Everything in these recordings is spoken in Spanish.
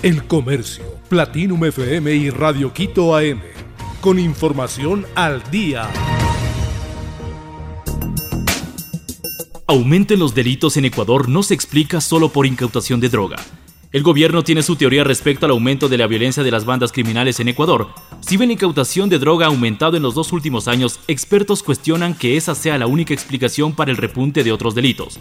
El Comercio, Platinum FM y Radio Quito AM. Con información al día. Aumenten los delitos en Ecuador no se explica solo por incautación de droga. El gobierno tiene su teoría respecto al aumento de la violencia de las bandas criminales en Ecuador. Si bien la incautación de droga ha aumentado en los dos últimos años, expertos cuestionan que esa sea la única explicación para el repunte de otros delitos.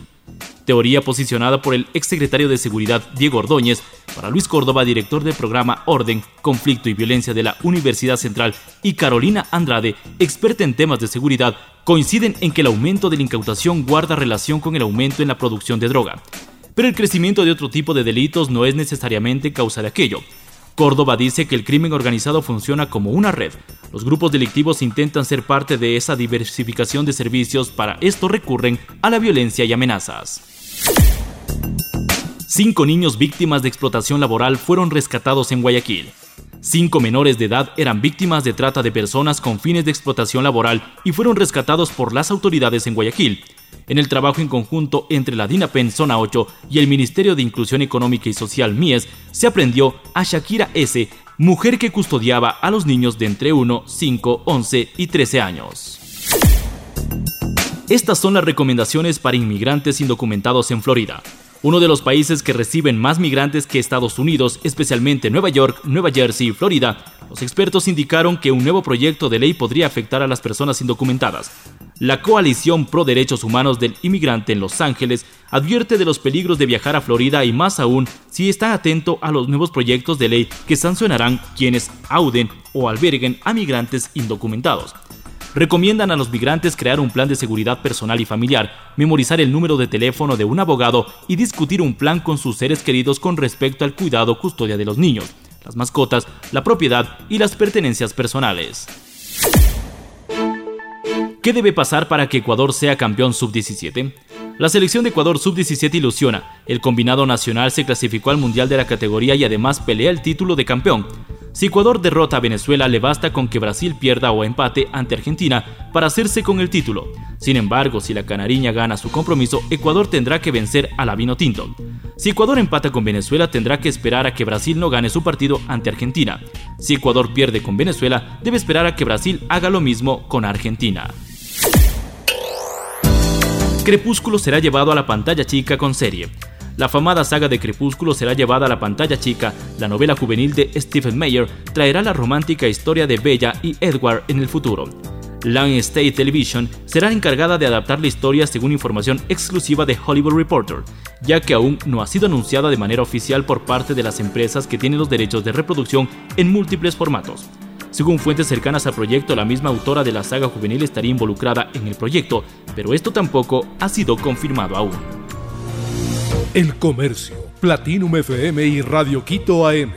Teoría posicionada por el exsecretario de Seguridad Diego Ordóñez, para Luis Córdoba, director del programa Orden, Conflicto y Violencia de la Universidad Central, y Carolina Andrade, experta en temas de seguridad, coinciden en que el aumento de la incautación guarda relación con el aumento en la producción de droga pero el crecimiento de otro tipo de delitos no es necesariamente causa de aquello. Córdoba dice que el crimen organizado funciona como una red. Los grupos delictivos intentan ser parte de esa diversificación de servicios, para esto recurren a la violencia y amenazas. Cinco niños víctimas de explotación laboral fueron rescatados en Guayaquil. Cinco menores de edad eran víctimas de trata de personas con fines de explotación laboral y fueron rescatados por las autoridades en Guayaquil en el trabajo en conjunto entre la DINAPEN Zona 8 y el Ministerio de Inclusión Económica y Social MIES, se aprendió a Shakira S., mujer que custodiaba a los niños de entre 1, 5, 11 y 13 años. Estas son las recomendaciones para inmigrantes indocumentados en Florida uno de los países que reciben más migrantes que Estados Unidos, especialmente Nueva York, Nueva Jersey y Florida, los expertos indicaron que un nuevo proyecto de ley podría afectar a las personas indocumentadas. La Coalición Pro Derechos Humanos del Inmigrante en Los Ángeles advierte de los peligros de viajar a Florida y más aún si está atento a los nuevos proyectos de ley que sancionarán quienes auden o alberguen a migrantes indocumentados. Recomiendan a los migrantes crear un plan de seguridad personal y familiar, memorizar el número de teléfono de un abogado y discutir un plan con sus seres queridos con respecto al cuidado custodia de los niños, las mascotas, la propiedad y las pertenencias personales. ¿Qué debe pasar para que Ecuador sea campeón sub-17? La selección de Ecuador sub-17 ilusiona. El combinado nacional se clasificó al Mundial de la categoría y además pelea el título de campeón. Si Ecuador derrota a Venezuela, le basta con que Brasil pierda o empate ante Argentina para hacerse con el título. Sin embargo, si la canariña gana su compromiso, Ecuador tendrá que vencer a la Vino Tinto. Si Ecuador empata con Venezuela, tendrá que esperar a que Brasil no gane su partido ante Argentina. Si Ecuador pierde con Venezuela, debe esperar a que Brasil haga lo mismo con Argentina. Crepúsculo será llevado a la pantalla chica con serie. La famada saga de Crepúsculo será llevada a la pantalla chica. La novela juvenil de Stephen Meyer traerá la romántica historia de Bella y Edward en el futuro. Lang State Television será encargada de adaptar la historia según información exclusiva de Hollywood Reporter, ya que aún no ha sido anunciada de manera oficial por parte de las empresas que tienen los derechos de reproducción en múltiples formatos. Según fuentes cercanas al proyecto, la misma autora de la saga juvenil estaría involucrada en el proyecto, pero esto tampoco ha sido confirmado aún. El Comercio, Platinum FM y Radio Quito AM.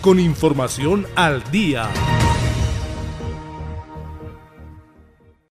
Con información al día.